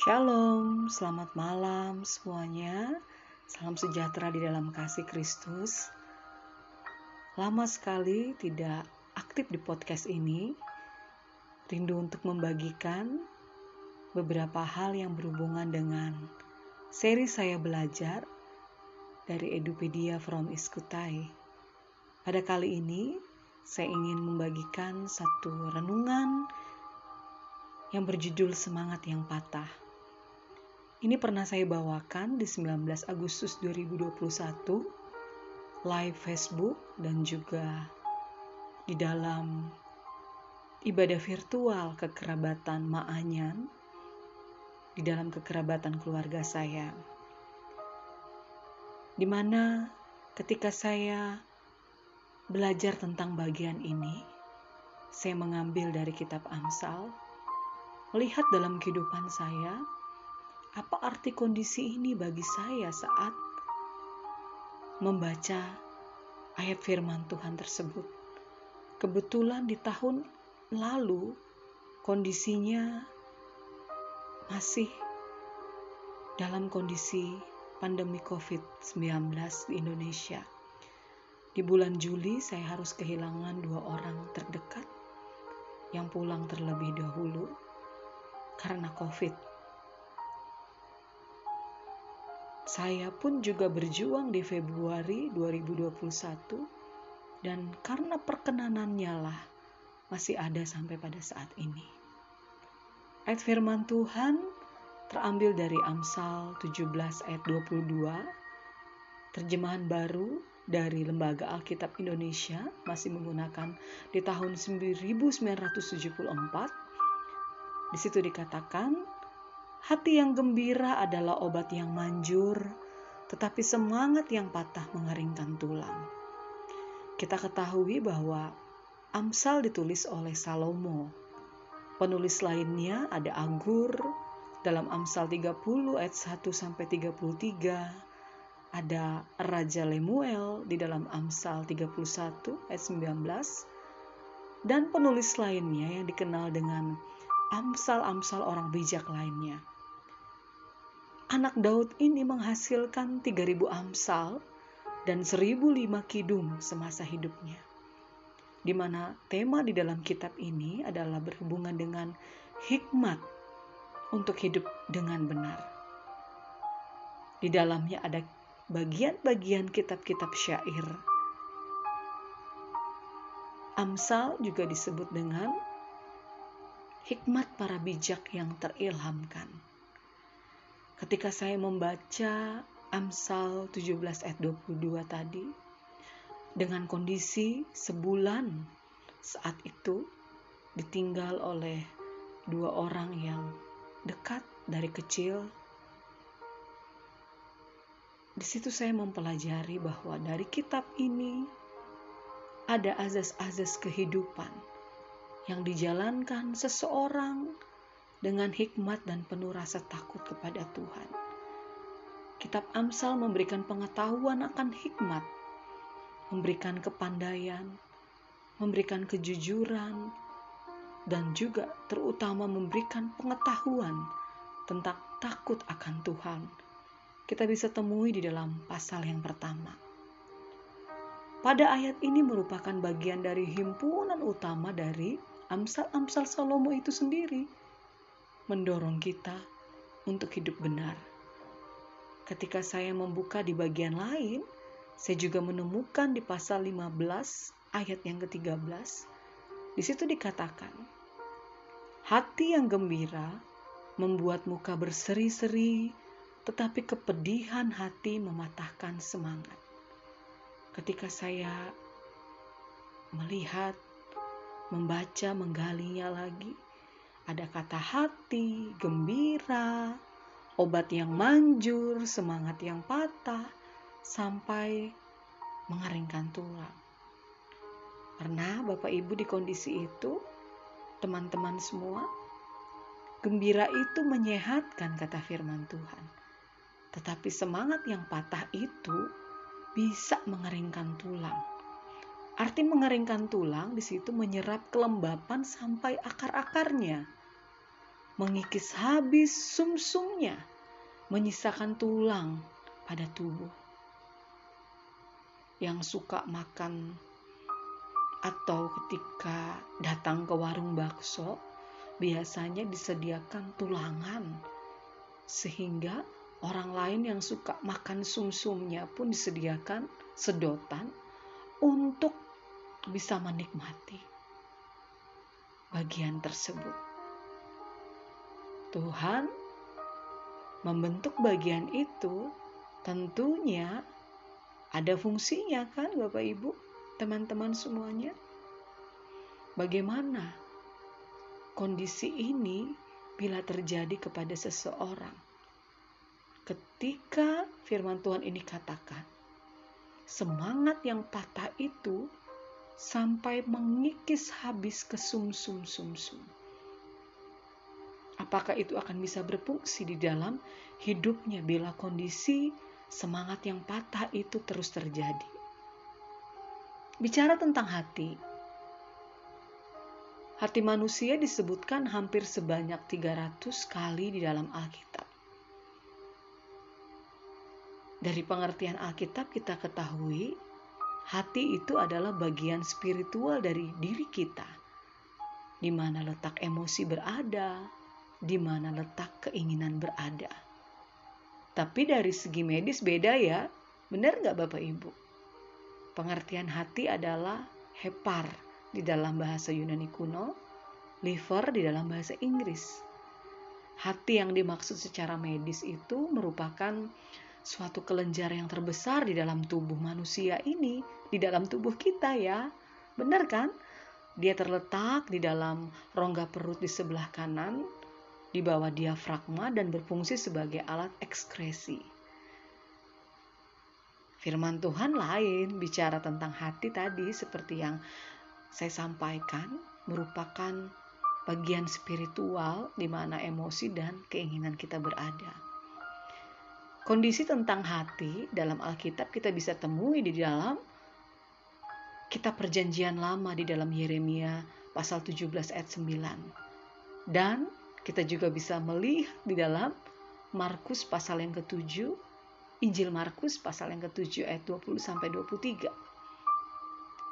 Shalom, selamat malam semuanya. Salam sejahtera di dalam kasih Kristus. Lama sekali tidak aktif di podcast ini. Rindu untuk membagikan beberapa hal yang berhubungan dengan seri saya belajar dari Edupedia from Iskutai. Pada kali ini, saya ingin membagikan satu renungan yang berjudul Semangat yang Patah. Ini pernah saya bawakan di 19 Agustus 2021 live Facebook dan juga di dalam ibadah virtual kekerabatan Ma'anyan di dalam kekerabatan keluarga saya. Di mana ketika saya belajar tentang bagian ini, saya mengambil dari kitab Amsal, melihat dalam kehidupan saya apa arti kondisi ini bagi saya saat membaca ayat firman Tuhan tersebut. Kebetulan di tahun lalu kondisinya masih dalam kondisi pandemi COVID-19 di Indonesia. Di bulan Juli saya harus kehilangan dua orang terdekat yang pulang terlebih dahulu karena COVID Saya pun juga berjuang di Februari 2021 dan karena perkenanannya lah masih ada sampai pada saat ini. Ayat firman Tuhan terambil dari Amsal 17 ayat 22, terjemahan baru dari Lembaga Alkitab Indonesia masih menggunakan di tahun 1974. Di situ dikatakan, Hati yang gembira adalah obat yang manjur, tetapi semangat yang patah mengeringkan tulang. Kita ketahui bahwa Amsal ditulis oleh Salomo. Penulis lainnya ada Agur dalam Amsal 30 ayat 1 sampai 33. Ada Raja Lemuel di dalam Amsal 31 ayat 19 dan penulis lainnya yang dikenal dengan amsal-amsal orang bijak lainnya. Anak Daud ini menghasilkan 3000 amsal dan 1005 kidung semasa hidupnya. Di mana tema di dalam kitab ini adalah berhubungan dengan hikmat untuk hidup dengan benar. Di dalamnya ada bagian-bagian kitab-kitab syair. Amsal juga disebut dengan hikmat para bijak yang terilhamkan. Ketika saya membaca Amsal 17 ayat 22 tadi, dengan kondisi sebulan saat itu ditinggal oleh dua orang yang dekat dari kecil. Di situ saya mempelajari bahwa dari kitab ini ada azas-azas kehidupan yang dijalankan seseorang dengan hikmat dan penuh rasa takut kepada Tuhan. Kitab Amsal memberikan pengetahuan akan hikmat, memberikan kepandaian, memberikan kejujuran, dan juga terutama memberikan pengetahuan tentang takut akan Tuhan. Kita bisa temui di dalam pasal yang pertama. Pada ayat ini merupakan bagian dari himpunan utama dari Amsal-amsal Salomo itu sendiri mendorong kita untuk hidup benar. Ketika saya membuka di bagian lain, saya juga menemukan di pasal 15 ayat yang ke-13. Di situ dikatakan, hati yang gembira membuat muka berseri-seri, tetapi kepedihan hati mematahkan semangat. Ketika saya melihat membaca, menggalinya lagi. Ada kata hati, gembira, obat yang manjur, semangat yang patah, sampai mengeringkan tulang. Pernah Bapak Ibu di kondisi itu, teman-teman semua, gembira itu menyehatkan kata firman Tuhan. Tetapi semangat yang patah itu bisa mengeringkan tulang. Arti mengeringkan tulang di situ menyerap kelembapan sampai akar-akarnya. Mengikis habis sumsumnya, menyisakan tulang pada tubuh. Yang suka makan atau ketika datang ke warung bakso, biasanya disediakan tulangan, sehingga orang lain yang suka makan sumsumnya pun disediakan sedotan untuk bisa menikmati bagian tersebut. Tuhan membentuk bagian itu tentunya ada fungsinya kan Bapak Ibu? teman-teman semuanya, bagaimana kondisi ini bila terjadi kepada seseorang? Ketika firman Tuhan ini katakan, semangat yang patah itu sampai mengikis habis ke sum-sum-sum-sum. Apakah itu akan bisa berfungsi di dalam hidupnya bila kondisi semangat yang patah itu terus terjadi? Bicara tentang hati, hati manusia disebutkan hampir sebanyak 300 kali di dalam Alkitab. Dari pengertian Alkitab kita ketahui, hati itu adalah bagian spiritual dari diri kita. Di mana letak emosi berada, di mana letak keinginan berada. Tapi dari segi medis beda ya, benar nggak Bapak Ibu? Pengertian hati adalah hepar di dalam bahasa Yunani kuno, liver di dalam bahasa Inggris. Hati yang dimaksud secara medis itu merupakan suatu kelenjar yang terbesar di dalam tubuh manusia ini, di dalam tubuh kita ya. Benar kan? Dia terletak di dalam rongga perut di sebelah kanan, di bawah diafragma dan berfungsi sebagai alat ekskresi. Firman Tuhan lain bicara tentang hati tadi seperti yang saya sampaikan merupakan bagian spiritual di mana emosi dan keinginan kita berada. Kondisi tentang hati dalam Alkitab kita bisa temui di dalam kitab perjanjian lama di dalam Yeremia pasal 17 ayat 9. Dan kita juga bisa melihat di dalam Markus pasal yang ketujuh Injil Markus pasal yang ke-7 ayat 20 sampai 23.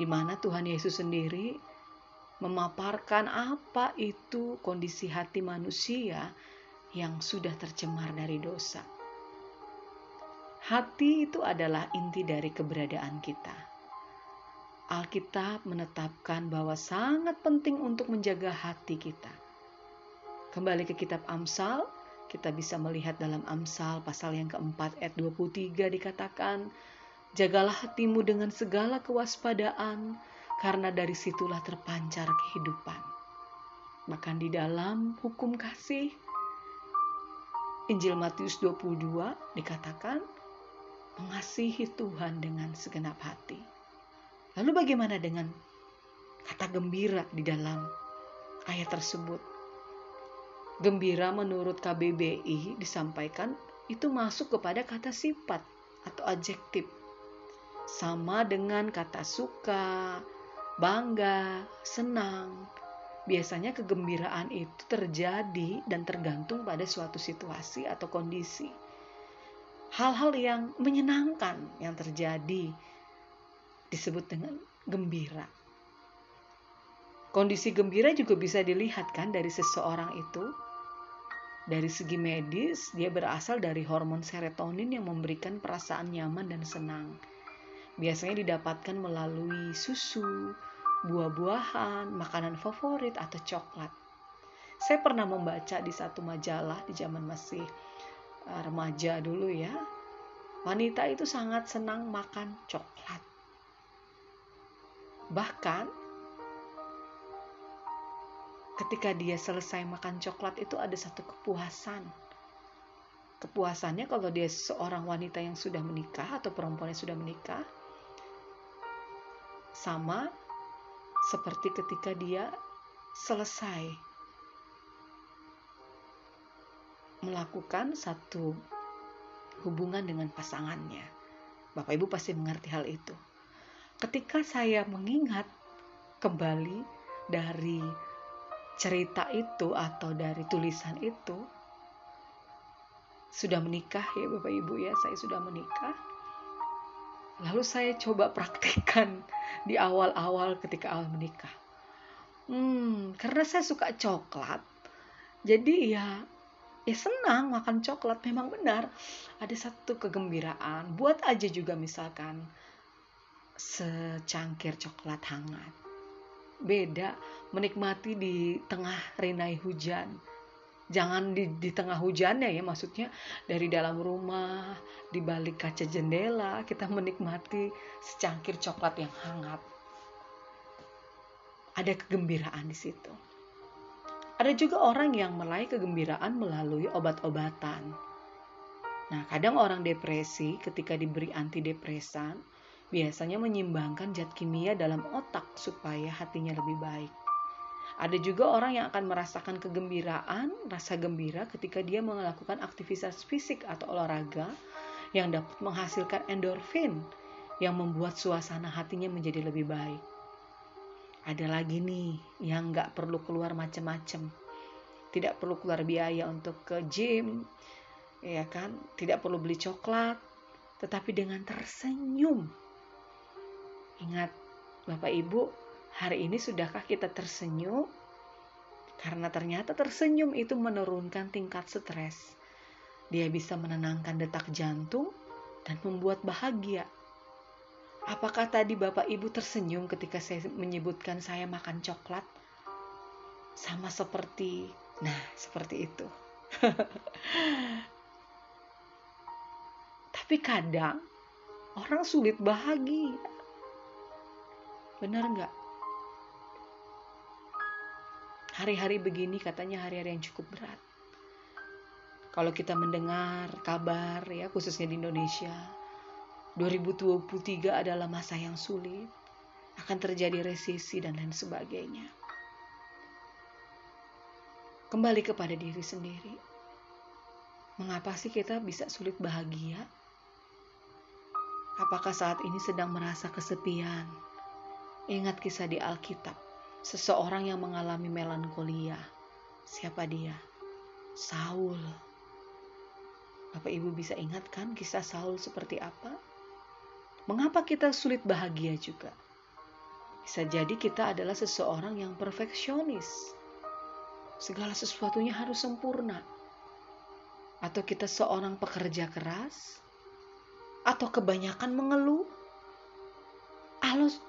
Di mana Tuhan Yesus sendiri memaparkan apa itu kondisi hati manusia yang sudah tercemar dari dosa. Hati itu adalah inti dari keberadaan kita. Alkitab menetapkan bahwa sangat penting untuk menjaga hati kita. Kembali ke kitab Amsal kita bisa melihat dalam Amsal pasal yang keempat ayat 23 dikatakan, Jagalah hatimu dengan segala kewaspadaan, karena dari situlah terpancar kehidupan. Bahkan di dalam hukum kasih, Injil Matius 22 dikatakan, mengasihi Tuhan dengan segenap hati. Lalu bagaimana dengan kata gembira di dalam ayat tersebut? Gembira menurut KBBI disampaikan itu masuk kepada kata sifat atau adjektif. Sama dengan kata suka, bangga, senang. Biasanya kegembiraan itu terjadi dan tergantung pada suatu situasi atau kondisi. Hal-hal yang menyenangkan yang terjadi disebut dengan gembira. Kondisi gembira juga bisa dilihat kan dari seseorang itu. Dari segi medis, dia berasal dari hormon serotonin yang memberikan perasaan nyaman dan senang. Biasanya didapatkan melalui susu, buah-buahan, makanan favorit, atau coklat. Saya pernah membaca di satu majalah di zaman masih eh, remaja dulu ya. Wanita itu sangat senang makan coklat. Bahkan ketika dia selesai makan coklat itu ada satu kepuasan. Kepuasannya kalau dia seorang wanita yang sudah menikah atau perempuan yang sudah menikah, sama seperti ketika dia selesai melakukan satu hubungan dengan pasangannya. Bapak Ibu pasti mengerti hal itu. Ketika saya mengingat kembali dari cerita itu atau dari tulisan itu sudah menikah ya Bapak Ibu ya, saya sudah menikah. Lalu saya coba praktikkan di awal-awal ketika awal menikah. Hmm, karena saya suka coklat. Jadi ya ya senang makan coklat memang benar ada satu kegembiraan buat aja juga misalkan secangkir coklat hangat beda menikmati di tengah rinai hujan. Jangan di, di tengah hujannya ya maksudnya dari dalam rumah di balik kaca jendela kita menikmati secangkir coklat yang hangat. Ada kegembiraan di situ. Ada juga orang yang meraih kegembiraan melalui obat-obatan. Nah kadang orang depresi ketika diberi antidepresan biasanya menyimbangkan zat kimia dalam otak supaya hatinya lebih baik. Ada juga orang yang akan merasakan kegembiraan, rasa gembira ketika dia melakukan aktivitas fisik atau olahraga yang dapat menghasilkan endorfin yang membuat suasana hatinya menjadi lebih baik. Ada lagi nih yang nggak perlu keluar macam-macam, tidak perlu keluar biaya untuk ke gym, ya kan, tidak perlu beli coklat, tetapi dengan tersenyum Ingat, Bapak Ibu, hari ini sudahkah kita tersenyum? Karena ternyata tersenyum itu menurunkan tingkat stres. Dia bisa menenangkan detak jantung dan membuat bahagia. Apakah tadi Bapak Ibu tersenyum ketika saya menyebutkan saya makan coklat? Sama seperti, nah, seperti itu. Tapi kadang orang sulit bahagia Benar nggak? Hari-hari begini katanya hari-hari yang cukup berat. Kalau kita mendengar kabar ya khususnya di Indonesia, 2023 adalah masa yang sulit, akan terjadi resesi dan lain sebagainya. Kembali kepada diri sendiri. Mengapa sih kita bisa sulit bahagia? Apakah saat ini sedang merasa kesepian? Ingat kisah di Alkitab, seseorang yang mengalami melankolia. Siapa dia? Saul. Bapak Ibu bisa ingatkan kisah Saul seperti apa? Mengapa kita sulit bahagia juga? Bisa jadi kita adalah seseorang yang perfeksionis. Segala sesuatunya harus sempurna. Atau kita seorang pekerja keras? Atau kebanyakan mengeluh?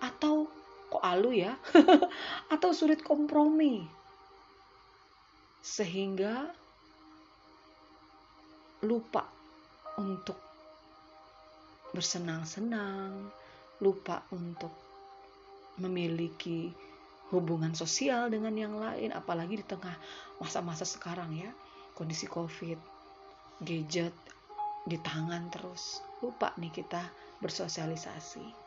Atau kok alu ya? Atau sulit kompromi? Sehingga lupa untuk bersenang-senang, lupa untuk memiliki hubungan sosial dengan yang lain, apalagi di tengah masa-masa sekarang ya, kondisi COVID, gadget di tangan terus, lupa nih kita bersosialisasi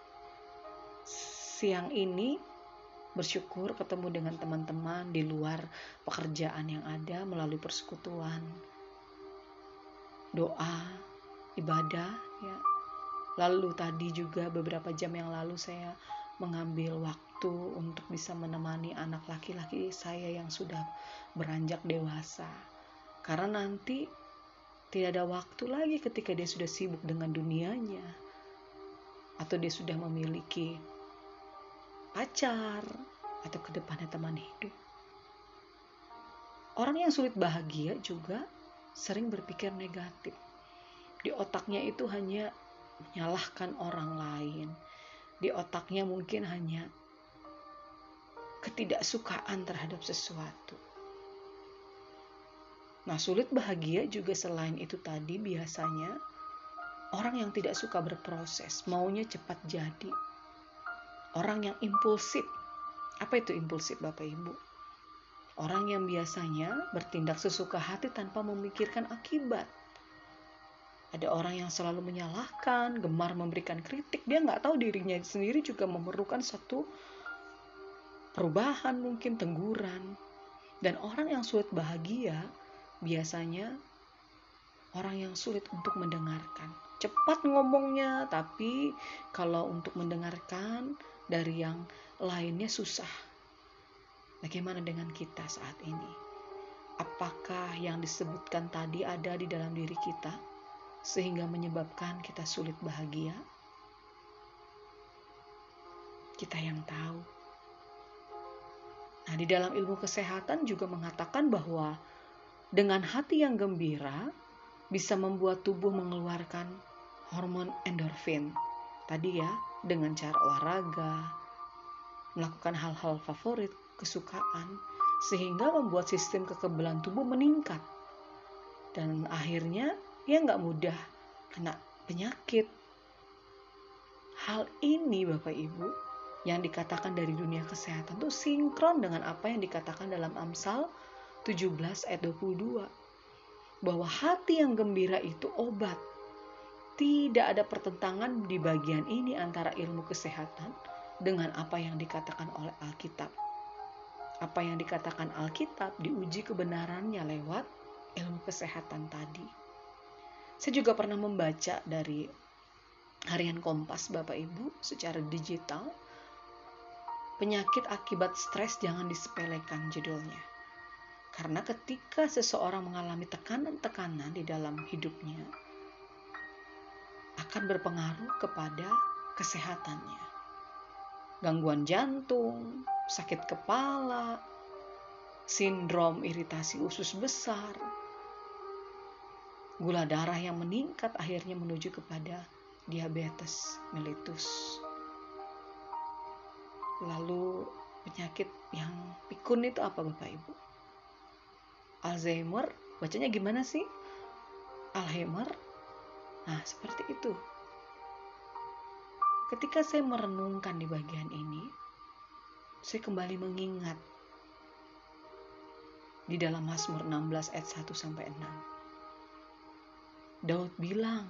siang ini bersyukur ketemu dengan teman-teman di luar pekerjaan yang ada melalui persekutuan. Doa ibadah ya. Lalu tadi juga beberapa jam yang lalu saya mengambil waktu untuk bisa menemani anak laki-laki saya yang sudah beranjak dewasa. Karena nanti tidak ada waktu lagi ketika dia sudah sibuk dengan dunianya atau dia sudah memiliki pacar, atau ke depannya teman hidup. Orang yang sulit bahagia juga sering berpikir negatif. Di otaknya itu hanya menyalahkan orang lain. Di otaknya mungkin hanya ketidaksukaan terhadap sesuatu. Nah, sulit bahagia juga selain itu tadi biasanya orang yang tidak suka berproses, maunya cepat jadi, Orang yang impulsif. Apa itu impulsif Bapak Ibu? Orang yang biasanya bertindak sesuka hati tanpa memikirkan akibat. Ada orang yang selalu menyalahkan, gemar memberikan kritik. Dia nggak tahu dirinya sendiri juga memerlukan satu perubahan mungkin teguran. Dan orang yang sulit bahagia biasanya orang yang sulit untuk mendengarkan. Cepat ngomongnya, tapi kalau untuk mendengarkan dari yang lainnya susah. Bagaimana dengan kita saat ini? Apakah yang disebutkan tadi ada di dalam diri kita sehingga menyebabkan kita sulit bahagia? Kita yang tahu. Nah, di dalam ilmu kesehatan juga mengatakan bahwa dengan hati yang gembira bisa membuat tubuh mengeluarkan hormon endorfin. Tadi ya, dengan cara olahraga, melakukan hal-hal favorit, kesukaan, sehingga membuat sistem kekebalan tubuh meningkat. Dan akhirnya ya nggak mudah kena penyakit. Hal ini Bapak Ibu yang dikatakan dari dunia kesehatan itu sinkron dengan apa yang dikatakan dalam Amsal 17 ayat 22. Bahwa hati yang gembira itu obat. Tidak ada pertentangan di bagian ini antara ilmu kesehatan dengan apa yang dikatakan oleh Alkitab. Apa yang dikatakan Alkitab diuji kebenarannya lewat ilmu kesehatan tadi. Saya juga pernah membaca dari harian Kompas Bapak Ibu secara digital Penyakit akibat stres jangan disepelekan judulnya. Karena ketika seseorang mengalami tekanan-tekanan di dalam hidupnya, akan berpengaruh kepada kesehatannya. Gangguan jantung, sakit kepala, sindrom iritasi usus besar, gula darah yang meningkat akhirnya menuju kepada diabetes mellitus. Lalu penyakit yang pikun itu apa Bapak Ibu? Alzheimer, bacanya gimana sih? Alzheimer? Nah, seperti itu. Ketika saya merenungkan di bagian ini, saya kembali mengingat di dalam Mazmur 16 ayat 1 sampai 6. Daud bilang,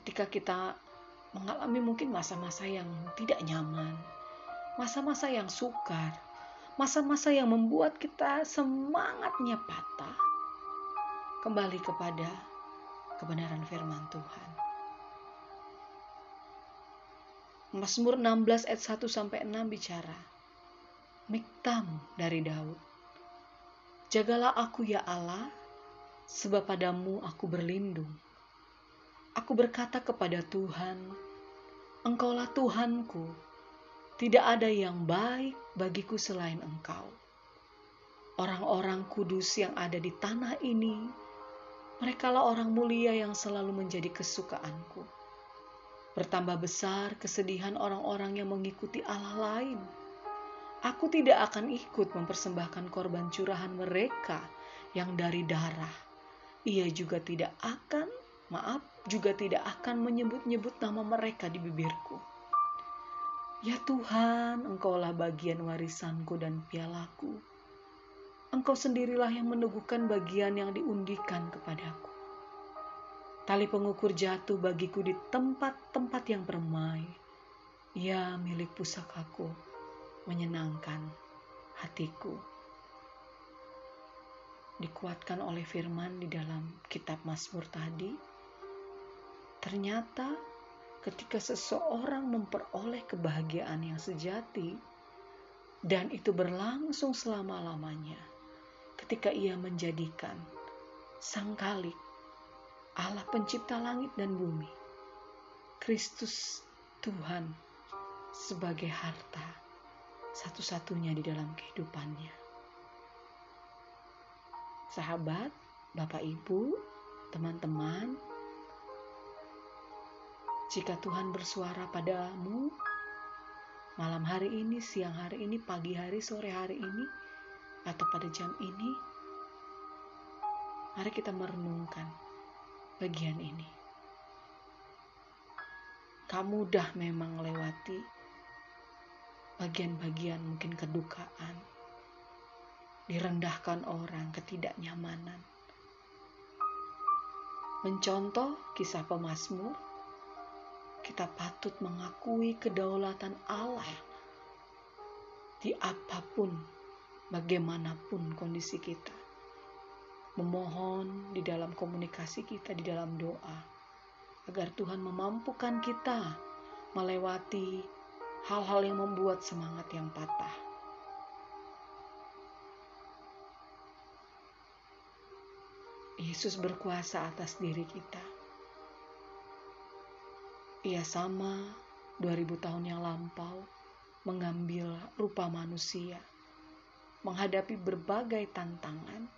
ketika kita mengalami mungkin masa-masa yang tidak nyaman, masa-masa yang sukar, masa-masa yang membuat kita semangatnya patah. Kembali kepada kebenaran firman Tuhan. Mazmur 16 ayat 1 sampai 6 bicara Miktam dari Daud. Jagalah aku ya Allah, sebab padamu aku berlindung Aku berkata kepada Tuhan, Engkaulah Tuhanku, tidak ada yang baik bagiku selain Engkau. Orang-orang kudus yang ada di tanah ini, merekalah orang mulia yang selalu menjadi kesukaanku. Bertambah besar kesedihan orang-orang yang mengikuti Allah lain. Aku tidak akan ikut mempersembahkan korban curahan mereka yang dari darah. Ia juga tidak akan maaf, juga tidak akan menyebut-nyebut nama mereka di bibirku. Ya Tuhan, Engkaulah bagian warisanku dan pialaku. Engkau sendirilah yang meneguhkan bagian yang diundikan kepadaku. Tali pengukur jatuh bagiku di tempat-tempat yang permai. Ya milik pusakaku, menyenangkan hatiku. Dikuatkan oleh firman di dalam kitab Mazmur tadi, Ternyata, ketika seseorang memperoleh kebahagiaan yang sejati, dan itu berlangsung selama-lamanya, ketika ia menjadikan Sang Kalik, Allah Pencipta langit dan bumi, Kristus Tuhan sebagai harta satu-satunya di dalam kehidupannya. Sahabat, Bapak Ibu, teman-teman, jika Tuhan bersuara padamu malam hari ini, siang hari ini, pagi hari, sore hari ini, atau pada jam ini, mari kita merenungkan bagian ini. Kamu dah memang melewati bagian-bagian mungkin kedukaan, direndahkan orang, ketidaknyamanan. Mencontoh kisah pemazmur kita patut mengakui kedaulatan Allah di apa pun, bagaimanapun kondisi kita. Memohon di dalam komunikasi kita, di dalam doa, agar Tuhan memampukan kita melewati hal-hal yang membuat semangat yang patah. Yesus berkuasa atas diri kita. Ia sama 2000 tahun yang lampau mengambil rupa manusia menghadapi berbagai tantangan,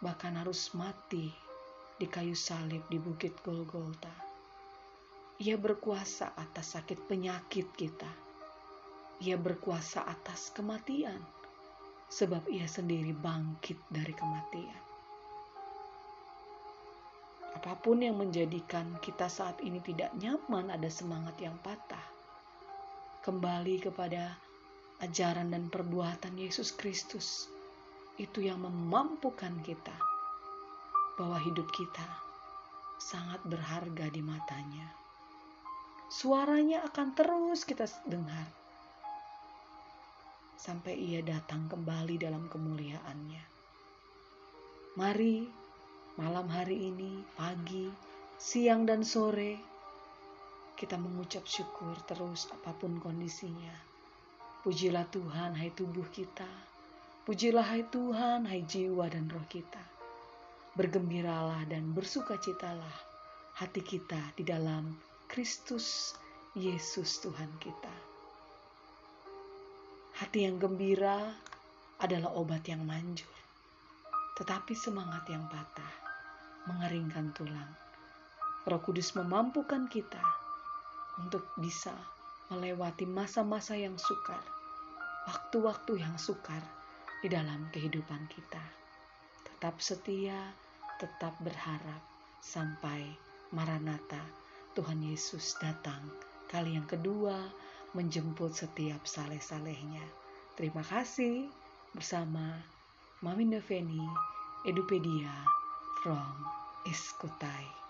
bahkan harus mati di kayu salib di Bukit Golgota. Ia berkuasa atas sakit penyakit kita. Ia berkuasa atas kematian, sebab ia sendiri bangkit dari kematian. Apa pun yang menjadikan kita saat ini tidak nyaman, ada semangat yang patah. Kembali kepada ajaran dan perbuatan Yesus Kristus, itu yang memampukan kita bahwa hidup kita sangat berharga di matanya. Suaranya akan terus kita dengar sampai ia datang kembali dalam kemuliaannya. Mari malam hari ini, pagi, siang, dan sore, kita mengucap syukur terus apa pun kondisinya. Pujilah Tuhan, hai tubuh kita. Pujilah hai Tuhan, hai jiwa dan roh kita. Bergembiralah dan bersukacitalah hati kita di dalam Kristus Yesus Tuhan kita. Hati yang gembira adalah obat yang manjur, tetapi semangat yang patah mengeringkan tulang. Roh Kudus memampukan kita untuk bisa melewati masa-masa yang sukar, waktu-waktu yang sukar di dalam kehidupan kita. Tetap setia, tetap berharap sampai Maranatha Tuhan Yesus datang kali yang kedua menjemput setiap saleh-salehnya. Terima kasih bersama Mami Noveni Edupedia from Escotai.